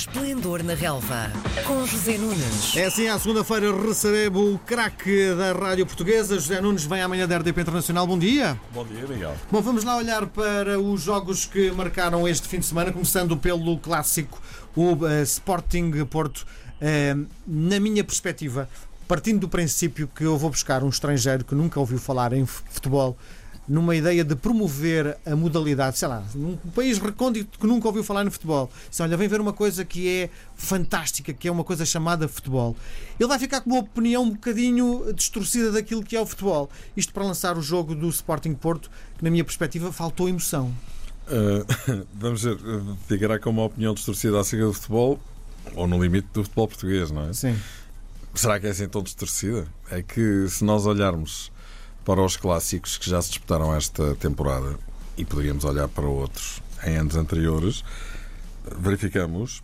Esplendor na Relva, com José Nunes. É assim, à segunda-feira recebemos o craque da Rádio Portuguesa. José Nunes vem amanhã da RDP Internacional. Bom dia. Bom dia, Miguel. Bom, vamos lá olhar para os jogos que marcaram este fim de semana, começando pelo clássico, o uh, Sporting Porto. Uh, na minha perspectiva, partindo do princípio que eu vou buscar um estrangeiro que nunca ouviu falar em futebol, numa ideia de promover a modalidade, sei lá, num país recôndito que nunca ouviu falar no futebol. Se olha, vem ver uma coisa que é fantástica, que é uma coisa chamada futebol. Ele vai ficar com uma opinião um bocadinho distorcida daquilo que é o futebol. Isto para lançar o jogo do Sporting Porto, que na minha perspectiva faltou emoção. Uh, vamos ver, ficará com uma opinião distorcida acerca do futebol ou no limite do futebol português, não é? Sim. Será que é assim tão distorcida? É que se nós olharmos para os clássicos que já se disputaram esta temporada e poderíamos olhar para outros em anos anteriores, verificamos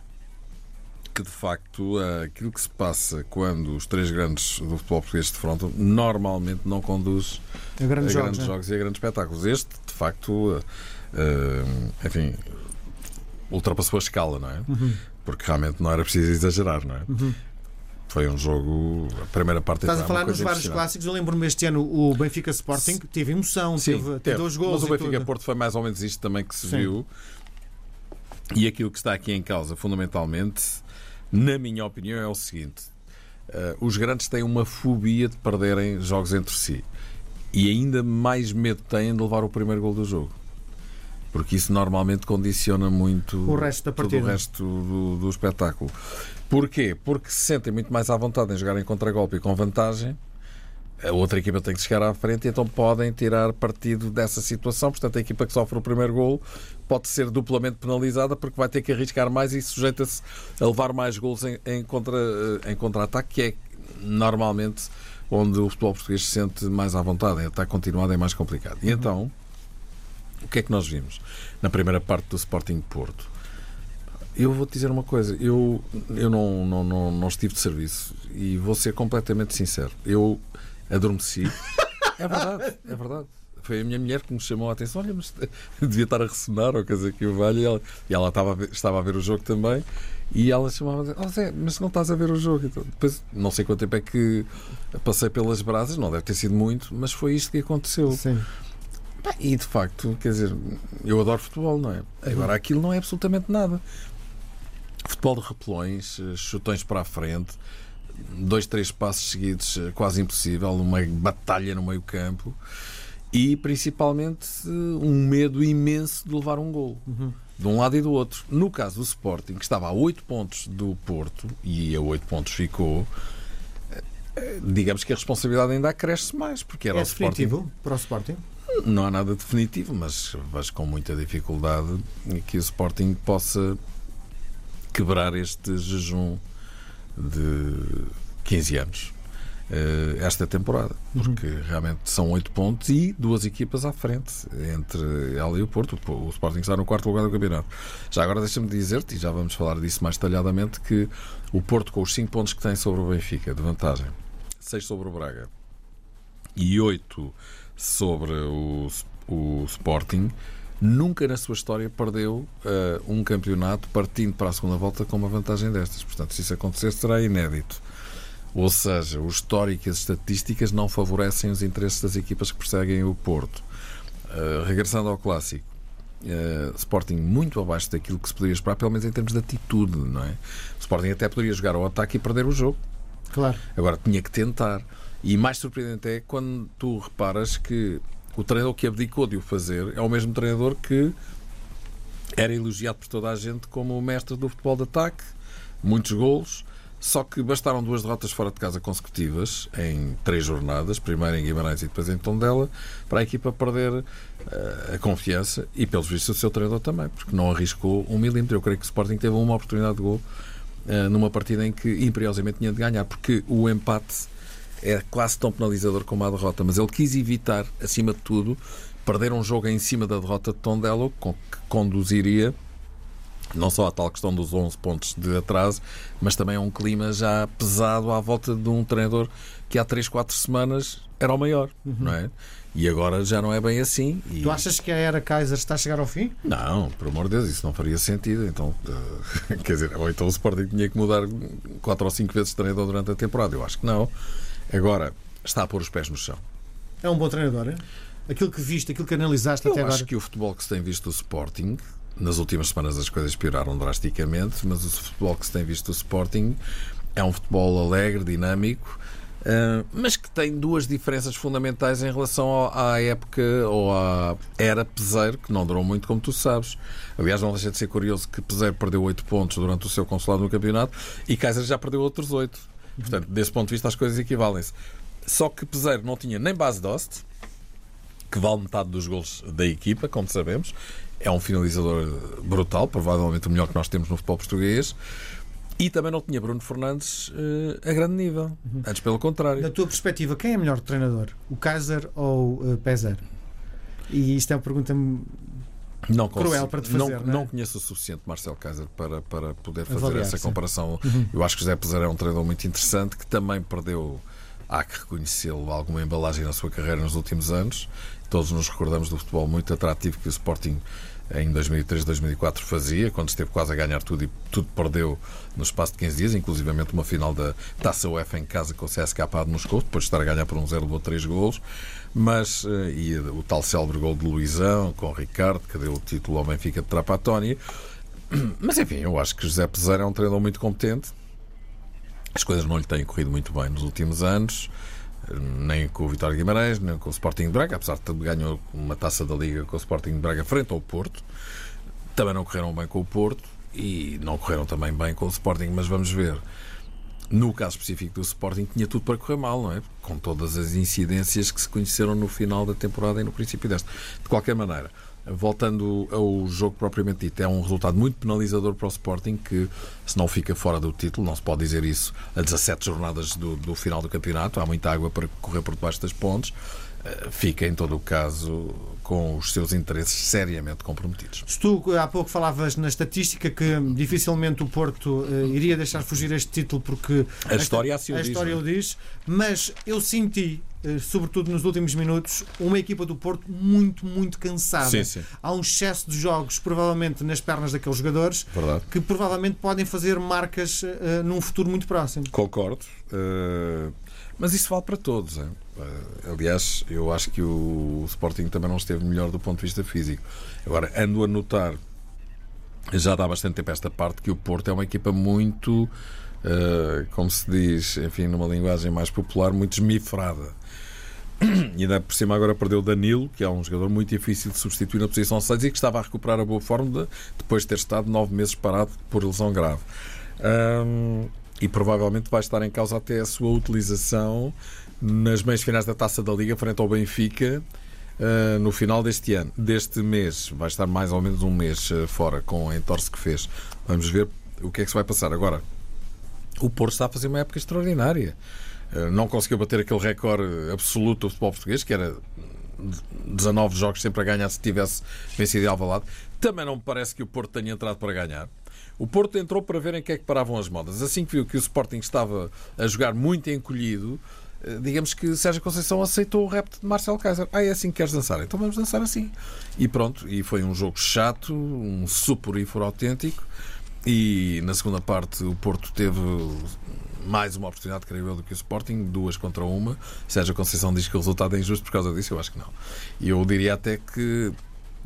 que de facto aquilo que se passa quando os três grandes do futebol português se defrontam normalmente não conduz a grandes, a jogos, grandes né? jogos e a grandes espetáculos. Este, de facto, uh, enfim, ultrapassou a escala, não é? Uhum. Porque realmente não era preciso exagerar, não é? Uhum. Foi um jogo. A primeira parte Estás a foi falar nos vários clássicos. Eu lembro-me este ano o Benfica Sporting teve emoção, Sim, teve, teve dois gols. Mas o Benfica tudo. Porto foi mais ou menos isto também que se Sim. viu. E aquilo que está aqui em causa, fundamentalmente, na minha opinião, é o seguinte: eh, os grandes têm uma fobia de perderem jogos entre si. E ainda mais medo têm de levar o primeiro gol do jogo. Porque isso normalmente condiciona muito O resto da todo o resto do, do espetáculo. Porquê? Porque se sentem muito mais à vontade em jogarem contra-golpe e com vantagem. A outra equipa tem que chegar à frente e então podem tirar partido dessa situação. Portanto, a equipa que sofre o primeiro gol pode ser duplamente penalizada porque vai ter que arriscar mais e sujeita-se a levar mais gols em, em contra, em contra-ataque, que é normalmente onde o futebol português se sente mais à vontade. Em ataque continuado é mais complicado. E então, o que é que nós vimos na primeira parte do Sporting Porto? Eu vou-te dizer uma coisa, eu, eu não, não, não, não estive de serviço e vou ser completamente sincero. Eu adormeci. É verdade, é verdade. Foi a minha mulher que me chamou a atenção. Olha, mas devia estar a ressonar ou coisa que o valha. E ela, e ela estava, a ver, estava a ver o jogo também. E ela chamava dizer: oh, Zé, mas não estás a ver o jogo. Então, depois, não sei quanto tempo é que passei pelas brasas, não deve ter sido muito, mas foi isto que aconteceu. Sim. E de facto, quer dizer, eu adoro futebol, não é? Agora aquilo não é absolutamente nada. Futebol de repelões, eh, chutões para a frente, dois, três passos seguidos, eh, quase impossível, uma batalha no meio campo e principalmente eh, um medo imenso de levar um gol. De um lado e do outro. No caso do Sporting, que estava a 8 pontos do Porto e a 8 pontos ficou, digamos que a responsabilidade ainda acresce mais, porque era É o Sporting para o Sporting? Não há nada definitivo, mas vejo com muita dificuldade que o Sporting possa quebrar este jejum de 15 anos eh, esta temporada, porque realmente são 8 pontos e duas equipas à frente entre ela e o Porto. O Sporting está no quarto lugar do campeonato. Já agora deixa-me dizer-te, e já vamos falar disso mais detalhadamente, que o Porto, com os 5 pontos que tem sobre o Benfica de vantagem, 6 sobre o Braga e 8 sobre o, o Sporting, nunca na sua história perdeu eh, um campeonato partindo para a segunda volta com uma vantagem destas. Portanto, se isso acontecer, será inédito. Ou seja, o histórico e as estatísticas não favorecem os interesses das equipas que perseguem o Porto. Eh, regressando ao clássico, eh, Sporting muito abaixo daquilo que se poderia esperar, pelo menos em termos de atitude, não é? O Sporting até poderia jogar ao ataque e perder o jogo. Claro. Agora tinha que tentar. E mais surpreendente é quando tu reparas que o treinador que abdicou de o fazer é o mesmo treinador que era elogiado por toda a gente como o mestre do futebol de ataque, muitos golos. Só que bastaram duas derrotas fora de casa consecutivas em três jornadas, primeiro em Guimarães e depois em Tondela, para a equipa perder eh, a confiança e, pelos vistos, o seu treinador também, porque não arriscou um milímetro. Eu creio que o Sporting teve uma oportunidade de gol eh, numa partida em que imperiosamente tinha de ganhar, porque o empate é quase tão penalizador como a derrota, mas ele quis evitar, acima de tudo, perder um jogo em cima da derrota de Tondela, que conduziria Não só a tal questão dos 11 pontos de atraso, mas também é um clima já pesado à volta de um treinador que há 3, 4 semanas era o maior, não é? E agora já não é bem assim. E... Tu achas que a era Kaiser está a chegar ao fim? Não, por amor de Deus, isso não faria sentido. Então, eh, quer dizer, ou então o Sporting tinha que mudar 4 ou 5 vezes de treinador durante a temporada. Eu acho que não. Agora, está a pôr os pés no chão. É um bom treinador, é? Aquilo que viste, aquilo que analisaste Eu até acho agora. que o futebol que se tem visto do Sporting, nas últimas semanas as coisas pioraram drasticamente, mas o futebol que se tem visto do Sporting é um futebol alegre, dinâmico, eh, mas que tem duas diferenças fundamentais em relação à época ou à era Peseiro, que não durou muito, como tu sabes. Aliás, não deixa de ser curioso que Peseiro perdeu 8 pontos durante o seu consulado no campeonato e Kaiser já perdeu outros 8. Portanto, desse ponto de vista, as coisas equivalem-se. Só que Peseiro não tinha nem base de hoste, que vale metade dos gols da equipa, como sabemos. É um finalizador brutal, provavelmente o melhor que nós temos no futebol português. E também não tinha Bruno Fernandes eh, a grande nível. Antes, pelo contrário. Da tua perspectiva, quem é melhor treinador? O Kaiser ou o Peser? E isto é uma pergunta Não Cruel para te fazer, não, não é? não conheço o suficiente Marcelo Kaiser para, para poder fazer Avaliar, essa comparação. Eu acho que José Peseiro é um treinador muito interessante que também perdeu, há que reconhecê-lo, alguma embalagem na sua carreira nos últimos anos. Todos nos recordamos do futebol muito atrativo que o Sporting em 2003, 2004 fazia, quando esteve quase a ganhar tudo e tudo perdeu no espaço de 15 dias, inclusivamente uma final da Taça UEFA em casa com o CSKA de Moscou, depois de estar a ganhar por um 0, levou 3 golos. Mas, eh, e o tal célebre gol de Luizão com o Ricardo, que deu o título ao Benfica de Trapatónia. Mas enfim, eu acho que José Peseiro é um treinador muito competente. As coisas não lhe têm corrido muito bem nos últimos anos, nem com o Vitória Guimarães, nem com o Sporting de Braga, apesar de ganhou uma taça da Liga com o Sporting de Braga frente ao Porto. Também não correram bem com o Porto e não correram também bem com o Sporting, mas vamos ver. No caso específico do Sporting, tinha tudo para correr mal, não é? Com todas as incidências que se conheceram no final da temporada e no princípio desta. De qualquer maneira, voltando ao jogo propriamente dito, é um resultado muito penalizador para o Sporting que, se não fica fora do título, não se pode dizer isso a 17 jornadas do, do final do campeonato, há muita água para correr por debaixo das pontes, eh, fica em todo o caso com os seus interesses seriamente comprometidos. Se tu há pouco falavas na estatística que dificilmente o Porto eh, iria deixar fugir este título porque A história assim o a diz, história o diz, mas eu senti, eh, sobretudo nos últimos minutos, uma equipa do Porto muito, muito cansada. Sim, sim. Há um excesso de jogos, provavelmente nas pernas daqueles jogadores, Verdade. que provavelmente podem fazer marcas eh, num futuro muito próximo. Concordo. eh, mas isso vale para todos. hein? Eh, aliás, eu acho que o Sporting também não esteve melhor do ponto de vista físico. Agora, ando a notar, já dá bastante tempo esta parte, que o Porto é uma equipa muito, eh, como se diz, enfim, numa linguagem mais popular, muito esmifrada. E ainda por cima agora perdeu Danilo, que é um jogador muito difícil de substituir na posição 6 e que estava a recuperar a boa forma de- depois de ter estado nove meses parado por lesão grave. Ahm, e provavelmente vai estar em causa até a sua utilização nas meias finais da Taça da Liga frente ao Benfica ah, no final deste ano, deste mês. Vai estar mais ou menos um mês ah, fora com a entorse que fez. Vamos ver o que é que se vai passar. Agora, o Porto está a fazer uma época extraordinária. Uh, Não conseguiu bater aquele recorde absoluto do futebol português, que era 19 jogos sempre a ganhar se tivesse vencido em Alvalade. Também não me parece que o Porto tenha entrado para ganhar. O Porto entrou para ver em que é que paravam as modas. Assim que viu que o Sporting estava a jogar muito encolhido, eh, digamos que Sérgio Conceição aceitou o repto de Marcelo Kaiser. Ah, é assim que queres dançar? Então vamos dançar assim. E pronto, e foi um jogo chato, um suporífero autêntico. E na segunda parte o Porto teve mais uma oportunidade, creio eu, do que o Sporting, duas contra uma. Sérgio Conceição diz que o resultado é injusto por causa disso, eu acho que não. E eu diria até que,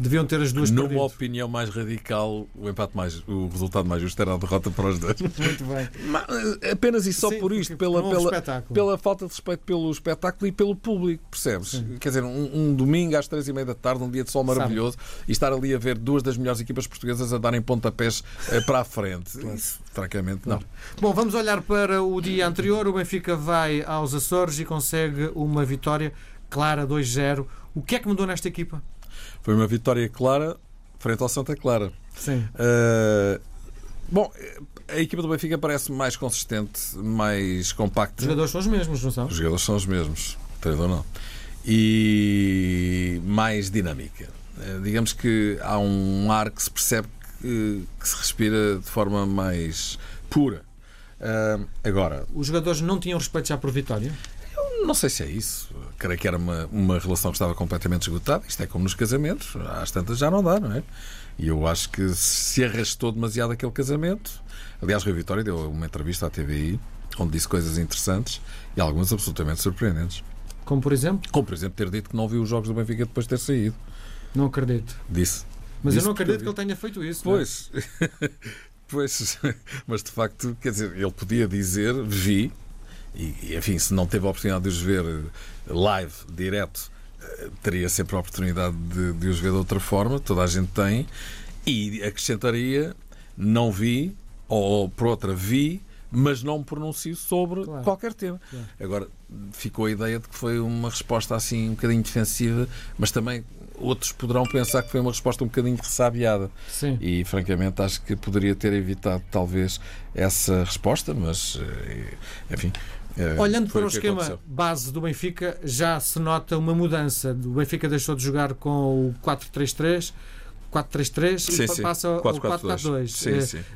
Deviam ter as duas numa perdido. opinião mais radical, o empate mais, o resultado mais justo era a derrota para os dois. Muito bem. Mas, eh, apenas e só Sim, por isto, pela, houve pela, pela falta de respeito pelo espetáculo e pelo público, percebes? Quer dizer, um, um domingo às três e meia da tarde, um dia de sol maravilhoso, e estar ali a ver duas das melhores equipas portuguesas a darem pontapés eh, para a frente. Isso, francamente, não. Bom, vamos olhar para o dia anterior. O Benfica vai aos Açores e consegue uma vitória clara 2-0. O que é que mudou nesta equipa? Foi uma vitória clara frente ao Santa Clara. Sim. Uh, bom, a equipa do Benfica parece mais consistente, mais Os compacta. jogadores são os mesmos, não são? Os jogadores são os mesmos, treinador não. E mais dinâmica. Uh, digamos que há um ar que se percebe que, que se respira de forma mais pura. Uh, agora, Os jogadores não tinham respeito já por Vitória? Não sei se é isso. Creio que era uma, uma relação que estava completamente esgotada. Isto é como nos casamentos, às tantas já não dá, não é? E eu acho que se arrastou demasiado aquele casamento. Aliás, Rui Vitória deu uma entrevista à TVI onde disse coisas interessantes e algumas absolutamente surpreendentes. Como por exemplo? Como, por exemplo, ter dito que não viu os jogos do Benfica depois de ter saído. Não acredito. Disse. Mas Disse eu não acredito vi. que ele tenha feito isso. não é? Pois. pois. Mas de facto, quer dizer, ele podia dizer, vi, e enfim, se não teve a oportunidade de os ver eh, live, direto, eh, teria sempre a oportunidade de, de os ver de outra forma, toda a gente tem, e acrescentaria, não vi, ou por outra, vi, mas não me pronuncio sobre Claro. qualquer tema. Claro. Agora, ficou a ideia de que foi uma resposta assim um bocadinho defensiva, mas também outros poderão pensar que foi uma resposta um bocadinho ressabiada. Sim. E francamente acho que poderia ter evitado talvez essa resposta, mas eh, enfim. Eh, Olhando para o que esquema aconteceu. base do Benfica, já se nota uma mudança. O Benfica deixou de jogar com o 4-3-3, 4-3-3 Sim, e passa ao 4-4-2. Sim,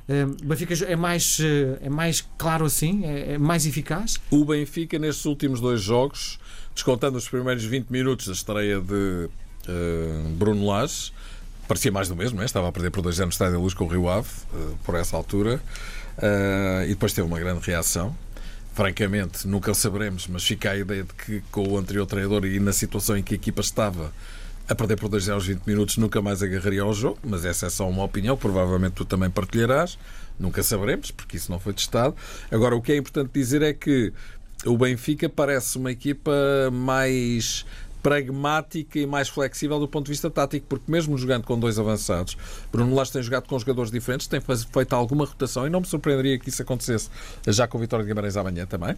Eh, eh, O Benfica é mais, eh, é mais claro assim? É é mais eficaz? O Benfica, nestes últimos dois jogos, descontando os primeiros 20 minutos da estreia de eh, Bruno Lage, parecia mais do mesmo, não é? estava a perder por 2 anos no Estádio da Luz com o Rio Ave, eh, por essa altura, Eh, e depois teve uma grande reação. Francamente, nunca saberemos, mas fica a ideia de que com o anterior treinador e na situação em que a equipa estava a perder por 2 aos 20 minutos, nunca mais agarraria ao jogo, mas essa é só uma opinião, provavelmente tu também partilharás. Nunca saberemos, porque isso não foi testado. Agora, o que é importante dizer é que o Benfica parece uma equipa mais pragmática e mais flexível do ponto de vista tático, porque mesmo jogando com dois avançados, Bruno Lage tem jogado com jogadores diferentes, tem feito alguma rotação e não me surpreenderia que isso acontecesse já com o Vitória de Guimarães amanhã também.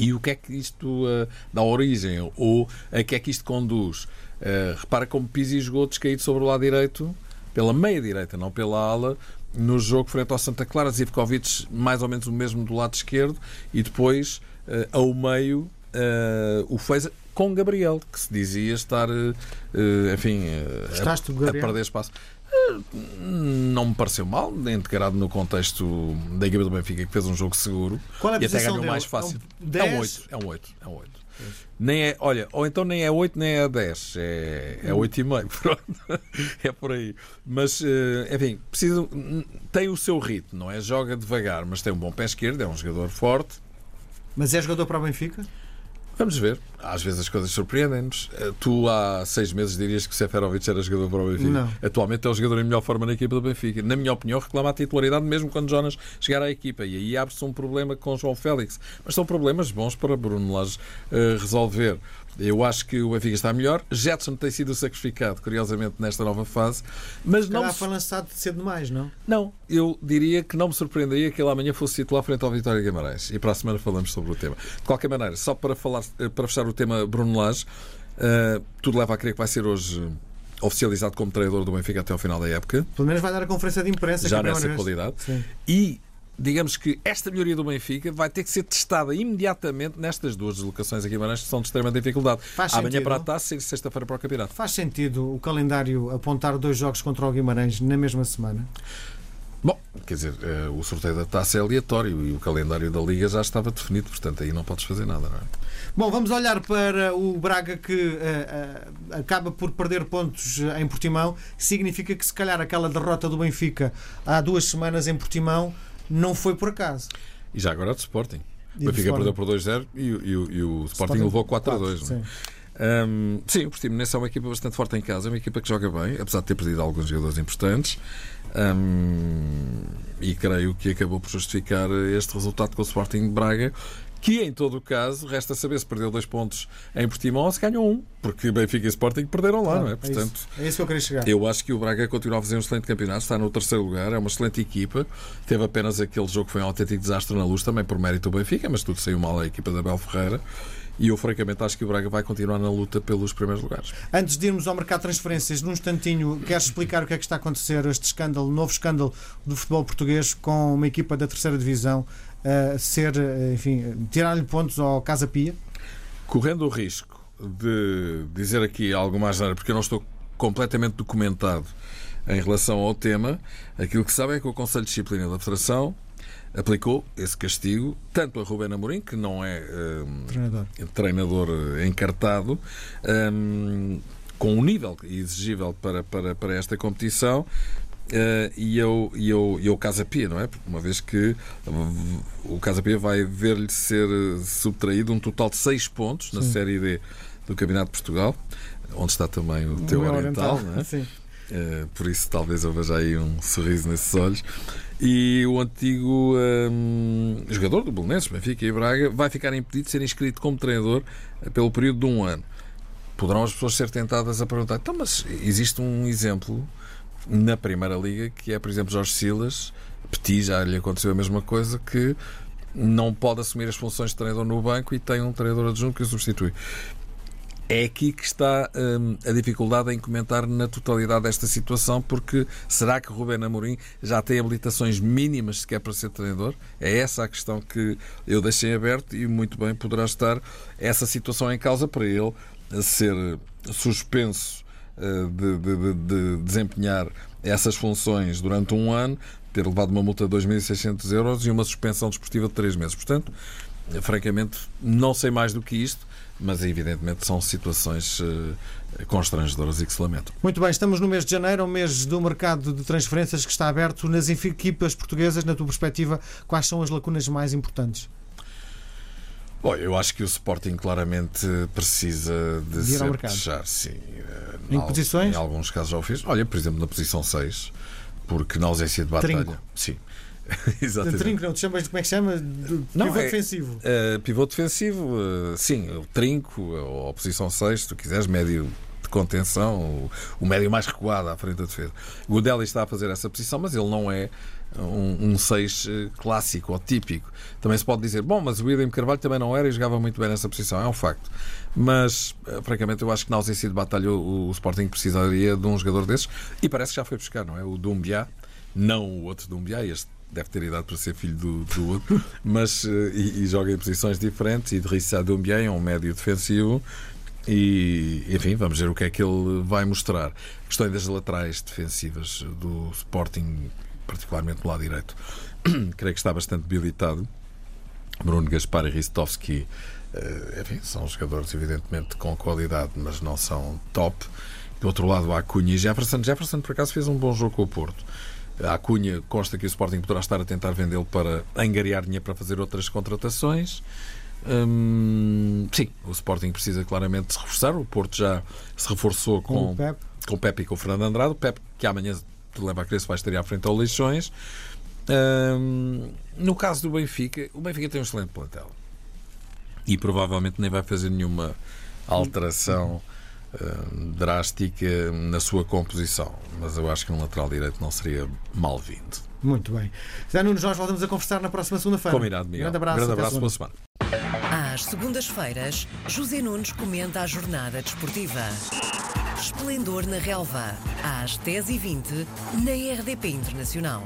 E o que é que isto uh, dá origem? Ou a que é que isto conduz? Uh, repara como Pizzi jogou descaído sobre o lado direito, pela meia direita, não pela ala, no jogo frente ao Santa Clara, Zivkovic mais ou menos o mesmo do lado esquerdo, e depois uh, ao meio uh, o fez com Gabriel, que se dizia estar, uh, uh, enfim, do a, a perder espaço. Não me pareceu mal, integrado no contexto da equipa do Benfica, que fez um jogo seguro Qual é a e até ganhou dele? mais fácil. É um É 10? um 8, é um 8, é um 8. Nem é, olha, ou então nem é 8 nem é 10, é, é 8,5. Pronto, é por aí. Mas, eh, enfim, precisa, tem o seu ritmo, não é? Joga devagar, mas tem um bom pé esquerdo, é um jogador forte. Mas é jogador para o Benfica? Vamos ver. Às vezes as coisas surpreendem-nos. Eh, Tu há seis meses dirias que Seferovic era jogador para o Benfica. Não. Atualmente é o jogador em melhor forma na equipa do Benfica. Na minha opinião, reclama a titularidade mesmo quando Jonas chegar à equipa. E aí abre-se um problema com João Félix. Mas são problemas bons para Bruno Lage eh, resolver. Eu acho que o Benfica está melhor. Jetson tem sido sacrificado, curiosamente, nesta nova fase. Mas não Não me foi lançado cedo demais, não? não, eu diria que não me surpreenderia que ele amanhã fosse titular frente ao Vitória Guimarães. E para a semana falamos sobre o tema. De qualquer maneira, só para, falar, eh, para fechar o tema Bruno Lage, eh, tudo leva a crer que vai ser hoje eh, oficializado como treinador do Benfica até ao final da época, Pelo menos vai dar a conferência de imprensa. já nessa qualidade. Sim. E digamos que esta melhoria do Benfica vai ter que ser testada imediatamente nestas duas deslocações a Guimarães que são de extrema dificuldade. Faz Amanhã sentido. para a taça e sexta-feira para o campeonato. Faz sentido o calendário apontar dois jogos contra o Guimarães na mesma semana? Bom, quer dizer, eh, o sorteio da taça é aleatório e o calendário da Liga já estava definido, portanto aí não podes fazer nada, não é? Bom, vamos olhar para o Braga que eh, eh, acaba por perder pontos em Portimão. Significa que, se calhar, aquela derrota do Benfica há duas semanas em Portimão não foi por acaso. E já agora de Sporting. E O Benfica Sporting. perdeu por 2-0 e, o- e e o Sporting, levou 4 a 2. Sim. É? Hum, sim, o Portimonense é uma equipa bastante forte em casa, é uma equipa que joga bem, apesar de ter perdido alguns jogadores importantes. Hum, e creio que acabou por justificar este resultado com o Sporting de Braga. Que em todo o caso, resta saber se perdeu dois pontos em Portimão ou se ganhou um, porque Benfica e Sporting perderam lá, Ah, não é? é Portanto, isso. É isso que eu queria chegar. eu acho que o Braga continua a fazer um excelente campeonato, está no terceiro lugar, é uma excelente equipa. Teve apenas aquele jogo que foi um autêntico desastre na luz, também por mérito do Benfica, mas tudo saiu mal à equipa da Bel Ferreira. E eu, francamente, acho que o Braga vai continuar na luta pelos primeiros lugares. Antes de irmos ao mercado de transferências, num instantinho, queres explicar o que é que está a acontecer, este escândalo, novo escândalo do futebol português com uma equipa da terceira divisão ser, eh, enfim, tirar-lhe pontos ao Casa Pia? Correndo o risco de dizer aqui algo mais porque eu não estou completamente documentado em relação ao tema, aquilo que sabe é que o Conselho de Disciplina da Federação aplicou esse castigo tanto a Rubén Amorim, que não é um, Treinador. treinador encartado, um, com um nível exigível para, para, para esta competição, Uh, e eu, e eu, e eu Casa Pia, não é? Porque uma vez que o Casa Pia vai ver-lhe ser subtraído um total de 6 pontos na Sim. Série D do Campeonato de Portugal, onde está também o teu Meu Oriental, não é? Sim. Uh, por isso talvez eu veja aí um sorriso nesses olhos. E o antigo um, jogador do Belenenses, Benfica e Braga, vai ficar impedido de ser inscrito como treinador pelo período de um ano. Poderão as pessoas ser tentadas a perguntar, então, mas existe um exemplo na Primeira Liga que é, por exemplo, Jorge Silas, Petit, já lhe aconteceu a mesma coisa, que não pode assumir as funções de treinador no banco e tem um treinador adjunto que o substitui. É aqui que está hum, a dificuldade em comentar na totalidade desta situação, porque será que Rubén Amorim já tem habilitações mínimas sequer para ser treinador? É essa a questão que eu deixei aberto e muito bem poderá estar essa situação em causa para ele ser suspenso de, de, de, de desempenhar essas funções durante um ano, ter levado uma multa de 2.600 euros e uma suspensão desportiva de 3 meses. Portanto, francamente, não sei mais do que isto, mas evidentemente são situações uh, constrangedoras e que se lamentam. Muito bem, estamos no mês de janeiro, um mês do mercado de transferências que está aberto nas equipas portuguesas. Na tua perspectiva, quais são as lacunas mais importantes? Bom, eu acho que o Sporting claramente precisa de, de se fechar, sim. Em Al- posições? Em alguns casos já o fiz. Olha, por exemplo, na posição 6, porque na ausência de batalha. Trinco. Sim. Exatamente. trinco, não te chamas de como é que chama? De Não, pivô é- defensivo. Uh, pivô defensivo, uh, sim, o trinco, ou a posição 6, se tu quiseres, médio de contenção, o, o médio mais recuado à frente da defesa. O Godelli está a fazer essa posição, mas ele não é um 6 clássico ou típico. Também se pode dizer, bom, mas o William Carvalho também não era e jogava muito bem nessa posição, é um facto. Mas, uh, francamente, eu acho que na ausência de batalha o, o Sporting precisaria de um jogador desses e parece que já foi buscar, não é? O Dumbiá, não o outro Dumbiá, este deve ter idade para ser filho do, do outro, mas uh, e, e joga em posições diferentes. E de Rissa é um médio defensivo. E enfim, vamos ver o que é que ele vai mostrar. Questão das laterais defensivas do Sporting, particularmente do lado direito, creio que está bastante debilitado. Bruno Gaspar e Ristovski, uh, enfim, são jogadores evidentemente com qualidade, mas não são top. Do outro lado, há Cunha e Jefferson. Jefferson, por acaso, fez um bom jogo com o Porto. A Cunha consta que o Sporting poderá estar a tentar vendê-lo para angariar dinheiro para fazer outras contratações. Hum, sim, o Sporting precisa claramente se reforçar. O Porto já se reforçou Com com, o Pep. com o Pepe e com o Fernando Andrade. O Pepe, que amanhã te leva a crer vai estar à frente ao Leixões. Hum, no caso do Benfica, o Benfica tem um excelente plantel e provavelmente nem vai fazer nenhuma alteração hum, drástica na sua composição. Mas eu acho que um lateral direito não seria mal-vindo. Muito bem. Zé Nunes, nós voltamos a conversar na próxima segunda-feira. Combinado, Miguel. Grande abraço. Grande abraço, boa semana. Às segundas-feiras, José Nunes comenta a jornada desportiva. Esplendor na Relva, às 10h20, na RDP Internacional.